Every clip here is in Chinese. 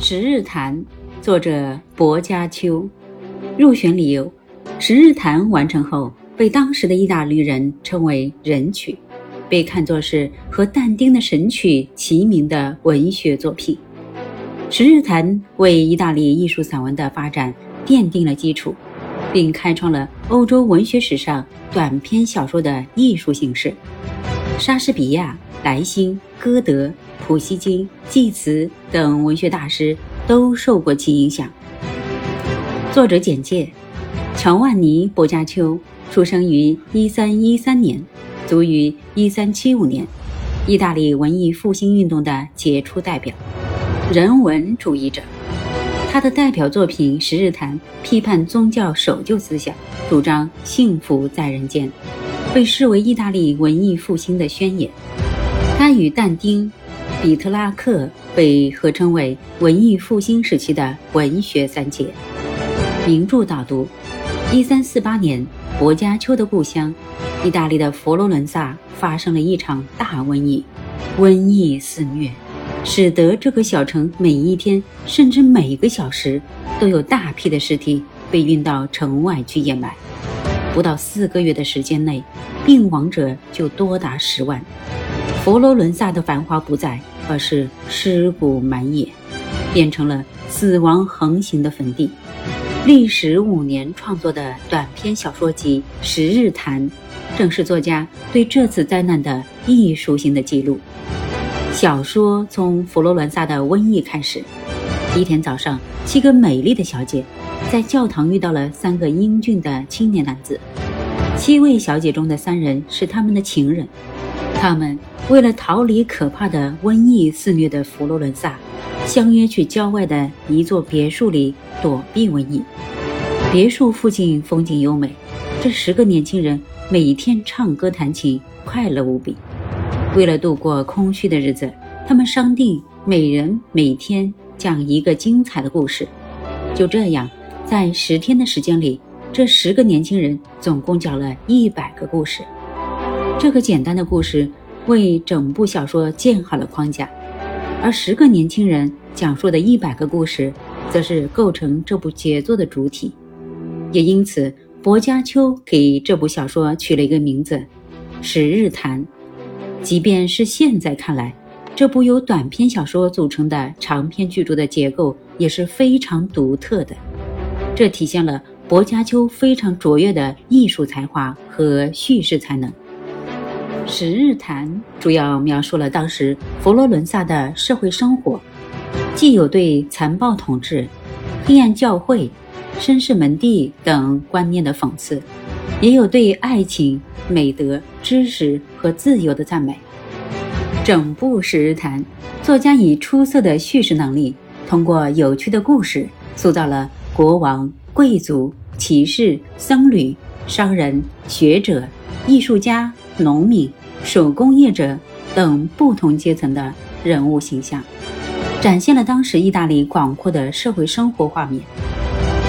《十日谈》作者薄伽丘。入选理由：《十日谈》完成后，被当时的意大利人称为人曲，被看作是和但丁的《神曲》齐名的文学作品。《十日谈》为意大利艺术散文的发展奠定了基础，并开创了欧洲文学史上短篇小说的艺术形式。莎士比亚、莱辛、歌德。普希金、济慈等文学大师都受过其影响。作者简介：乔万尼·薄伽丘出生于1313年，卒于1375年，意大利文艺复兴运动的杰出代表，人文主义者。他的代表作品《十日谈》批判宗教守旧思想，主张幸福在人间，被视为意大利文艺复兴的宣言。他与但丁。比特拉克被合称为文艺复兴时期的文学三杰。名著导读：一三四八年，薄伽丘的故乡，意大利的佛罗伦萨发生了一场大瘟疫，瘟疫肆虐，使得这个小城每一天甚至每个小时都有大批的尸体被运到城外去掩埋。不到四个月的时间内，病亡者就多达十万。佛罗伦萨的繁华不再，而是尸骨满野，变成了死亡横行的坟地。历时五年创作的短篇小说集《十日谈》，正是作家对这次灾难的艺术性的记录。小说从佛罗伦萨的瘟疫开始。一天早上，七个美丽的小姐在教堂遇到了三个英俊的青年男子。七位小姐中的三人是他们的情人，他们。为了逃离可怕的瘟疫肆虐的佛罗伦萨，相约去郊外的一座别墅里躲避瘟疫。别墅附近风景优美，这十个年轻人每天唱歌弹琴，快乐无比。为了度过空虚的日子，他们商定每人每天讲一个精彩的故事。就这样，在十天的时间里，这十个年轻人总共讲了一百个故事。这个简单的故事。为整部小说建好了框架，而十个年轻人讲述的一百个故事，则是构成这部杰作的主体。也因此，薄伽丘给这部小说取了一个名字《十日谈》。即便是现在看来，这部由短篇小说组成的长篇巨著的结构也是非常独特的，这体现了薄伽丘非常卓越的艺术才华和叙事才能。《十日谈》主要描述了当时佛罗伦萨的社会生活，既有对残暴统治、黑暗教会、绅士门第等观念的讽刺，也有对爱情、美德、知识和自由的赞美。整部《十日谈》，作家以出色的叙事能力，通过有趣的故事，塑造了国王、贵族、骑士、僧侣、商人、学者、艺术家。农民、手工业者等不同阶层的人物形象，展现了当时意大利广阔的社会生活画面。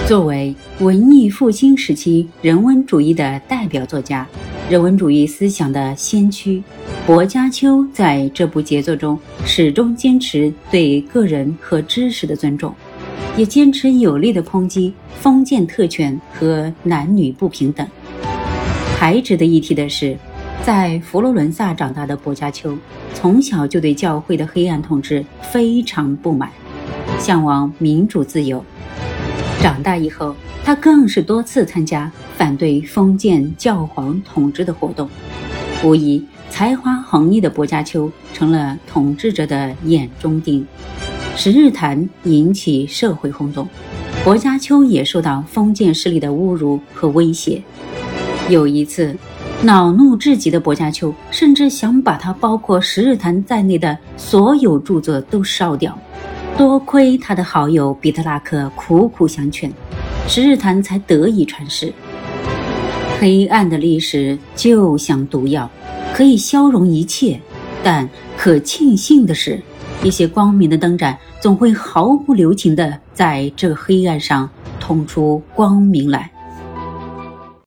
作为文艺复兴时期人文主义的代表作家、人文主义思想的先驱，薄伽丘在这部杰作中始终坚持对个人和知识的尊重，也坚持有力的抨击封建特权和男女不平等。还值得一提的是。在佛罗伦萨长大的薄伽丘，从小就对教会的黑暗统治非常不满，向往民主自由。长大以后，他更是多次参加反对封建教皇统治的活动。无疑，才华横溢的薄伽丘成了统治者的眼中钉。《十日谈》引起社会轰动，薄伽丘也受到封建势力的侮辱和威胁。有一次。恼怒至极的薄伽丘，甚至想把他包括《十日谈》在内的所有著作都烧掉。多亏他的好友彼特拉克苦苦相劝，《十日谈》才得以传世。黑暗的历史就像毒药，可以消融一切，但可庆幸的是，一些光明的灯盏总会毫不留情地在这黑暗上通出光明来。